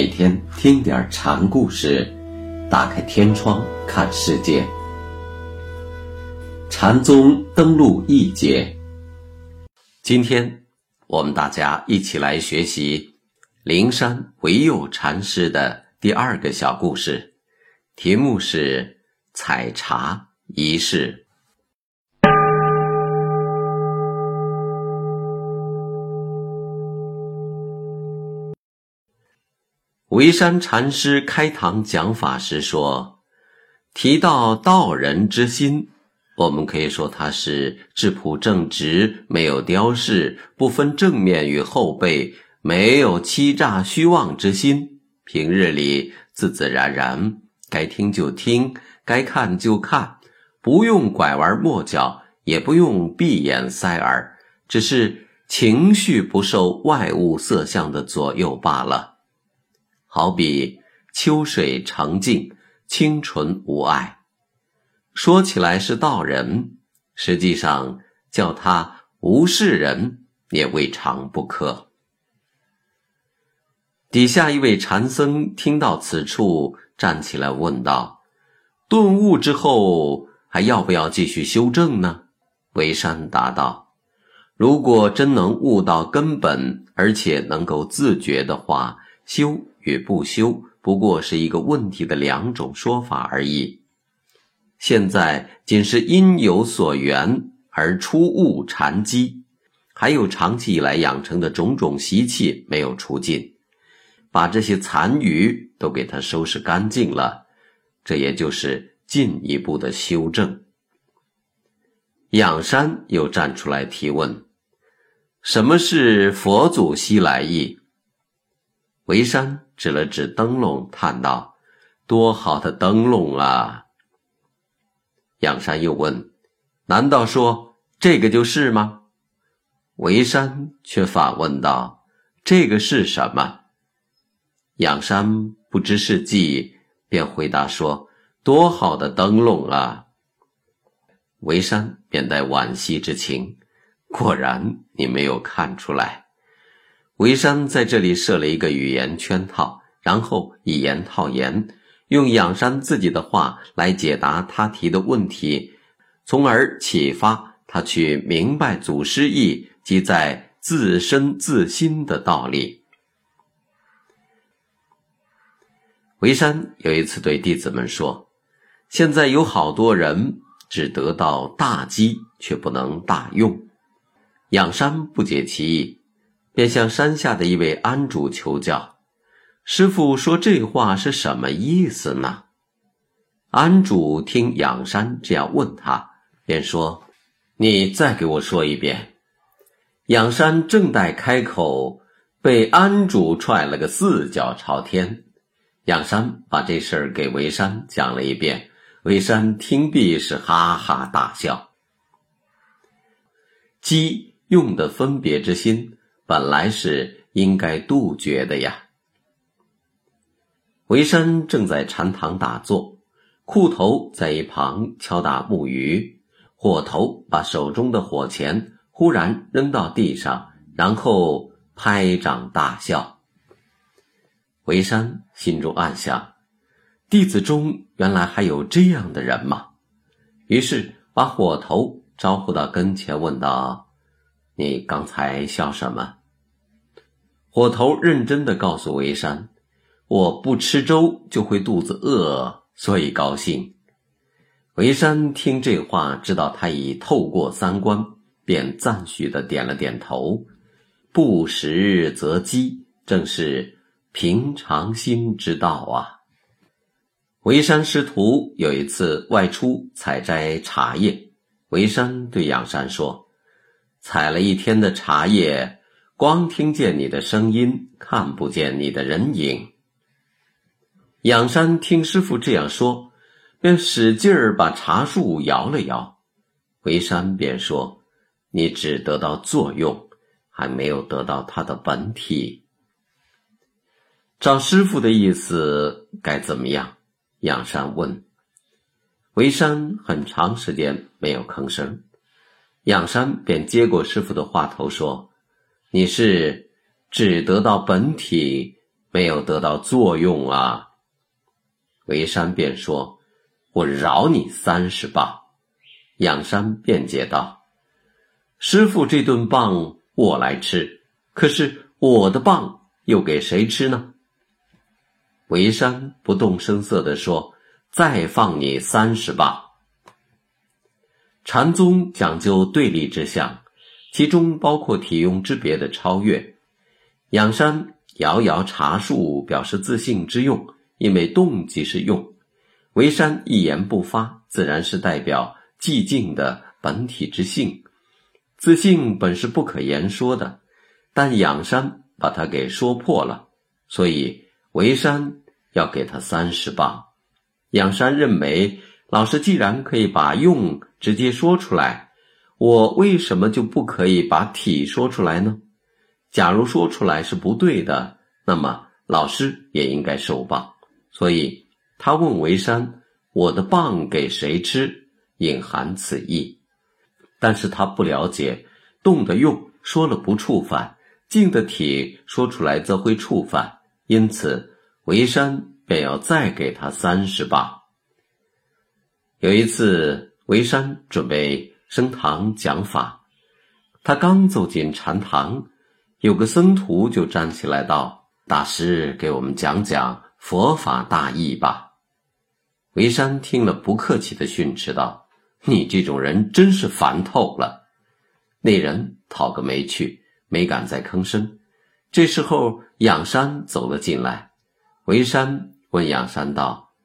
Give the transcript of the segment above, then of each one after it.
每天听点禅故事，打开天窗看世界。禅宗登陆一节，今天我们大家一起来学习灵山唯有禅师的第二个小故事，题目是采茶仪式。维山禅师开堂讲法时说：“提到道人之心，我们可以说他是质朴正直，没有雕饰，不分正面与后背，没有欺诈虚妄之心。平日里自自然然，该听就听，该看就看，不用拐弯抹角，也不用闭眼塞耳，只是情绪不受外物色相的左右罢了。”好比秋水澄净，清纯无碍。说起来是道人，实际上叫他无事人也未尝不可。底下一位禅僧听到此处，站起来问道：“顿悟之后，还要不要继续修正呢？”维山答道：“如果真能悟到根本，而且能够自觉的话，修。”与不修不过是一个问题的两种说法而已。现在仅是因有所缘而出悟禅机，还有长期以来养成的种种习气没有除尽，把这些残余都给它收拾干净了，这也就是进一步的修正。仰山又站出来提问：“什么是佛祖西来意？”维山指了指灯笼，叹道：“多好的灯笼啊！”仰山又问：“难道说这个就是吗？”维山却反问道：“这个是什么？”仰山不知是计，便回答说：“多好的灯笼啊！”维山便带惋惜之情：“果然你没有看出来。”维山在这里设了一个语言圈套，然后以言套言，用仰山自己的话来解答他提的问题，从而启发他去明白祖师意即在自身自心的道理。维山有一次对弟子们说：“现在有好多人只得到大机，却不能大用。”仰山不解其意。便向山下的一位庵主求教：“师傅说这话是什么意思呢？”庵主听仰山这样问他，便说：“你再给我说一遍。”仰山正待开口，被庵主踹了个四脚朝天。仰山把这事儿给维山讲了一遍，维山听毕是哈哈大笑。机用的分别之心。本来是应该杜绝的呀。维山正在禅堂打坐，裤头在一旁敲打木鱼，火头把手中的火钳忽然扔到地上，然后拍掌大笑。维山心中暗想：弟子中原来还有这样的人吗？于是把火头招呼到跟前，问道：“你刚才笑什么？”火头认真的告诉维山：“我不吃粥就会肚子饿，所以高兴。”维山听这话，知道他已透过三关，便赞许的点了点头。不食则饥，正是平常心之道啊。维山师徒有一次外出采摘茶叶，维山对仰山说：“采了一天的茶叶。”光听见你的声音，看不见你的人影。仰山听师傅这样说，便使劲儿把茶树摇了摇。回山便说：“你只得到作用，还没有得到它的本体。”照师傅的意思该怎么样？仰山问。维山很长时间没有吭声，仰山便接过师傅的话头说。你是只得到本体，没有得到作用啊。维山便说：“我饶你三十磅。”仰山辩解道：“师傅这顿棒我来吃，可是我的棒又给谁吃呢？”维山不动声色地说：“再放你三十磅。”禅宗讲究对立之相，其中包括体用之别的超越。仰山摇摇茶树，表示自信之用，因为动即是用。为山一言不发，自然是代表寂静的本体之性。自信本是不可言说的，但仰山把它给说破了，所以为山要给他三十磅。仰山认为。老师既然可以把用直接说出来，我为什么就不可以把体说出来呢？假如说出来是不对的，那么老师也应该受棒。所以他问维山：“我的棒给谁吃？”隐含此意。但是他不了解动的用说了不触犯，静的体说出来则会触犯，因此维山便要再给他三十棒。有一次，维山准备升堂讲法，他刚走进禅堂，有个僧徒就站起来道：“大师，给我们讲讲佛法大义吧。”维山听了，不客气的训斥道：“你这种人真是烦透了。”那人讨个没趣，没敢再吭声。这时候，仰山走了进来，维山问仰山道。《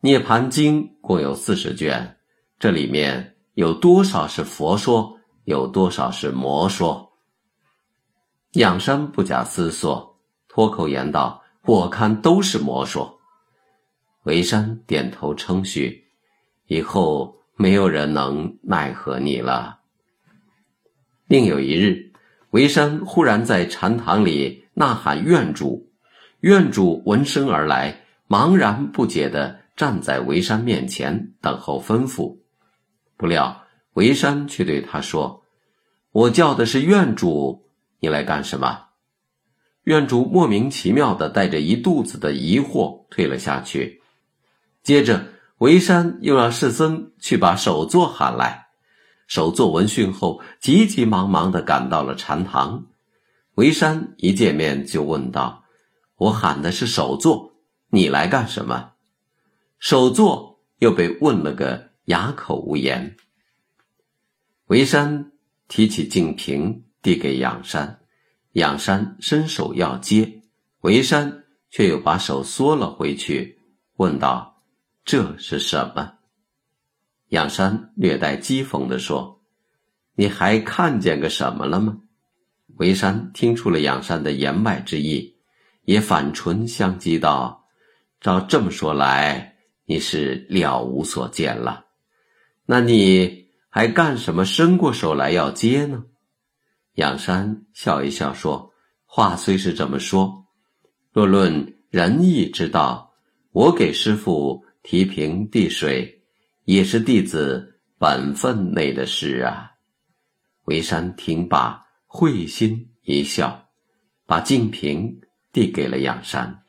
涅盘经》共有四十卷，这里面有多少是佛说，有多少是魔说？仰山不假思索，脱口言道：“我看都是魔说。”维山点头称许，以后没有人能奈何你了。另有一日，维山忽然在禅堂里呐喊愿主，愿主闻声而来，茫然不解的。站在维山面前等候吩咐，不料维山却对他说：“我叫的是院主，你来干什么？”院主莫名其妙的带着一肚子的疑惑退了下去。接着，维山又让世僧去把首座喊来。首座闻讯后，急急忙忙的赶到了禅堂。维山一见面就问道：“我喊的是首座，你来干什么？”首座又被问了个哑口无言。维山提起净瓶递给仰山，仰山伸手要接，维山却又把手缩了回去，问道：“这是什么？”仰山略带讥讽地说：“你还看见个什么了吗？”维山听出了仰山的言外之意，也反唇相讥道：“照这么说来。”你是了无所见了，那你还干什么？伸过手来要接呢？仰山笑一笑说：“话虽是这么说，若论仁义之道，我给师傅提瓶递水，也是弟子本分内的事啊。”维山听罢，会心一笑，把净瓶递给了仰山。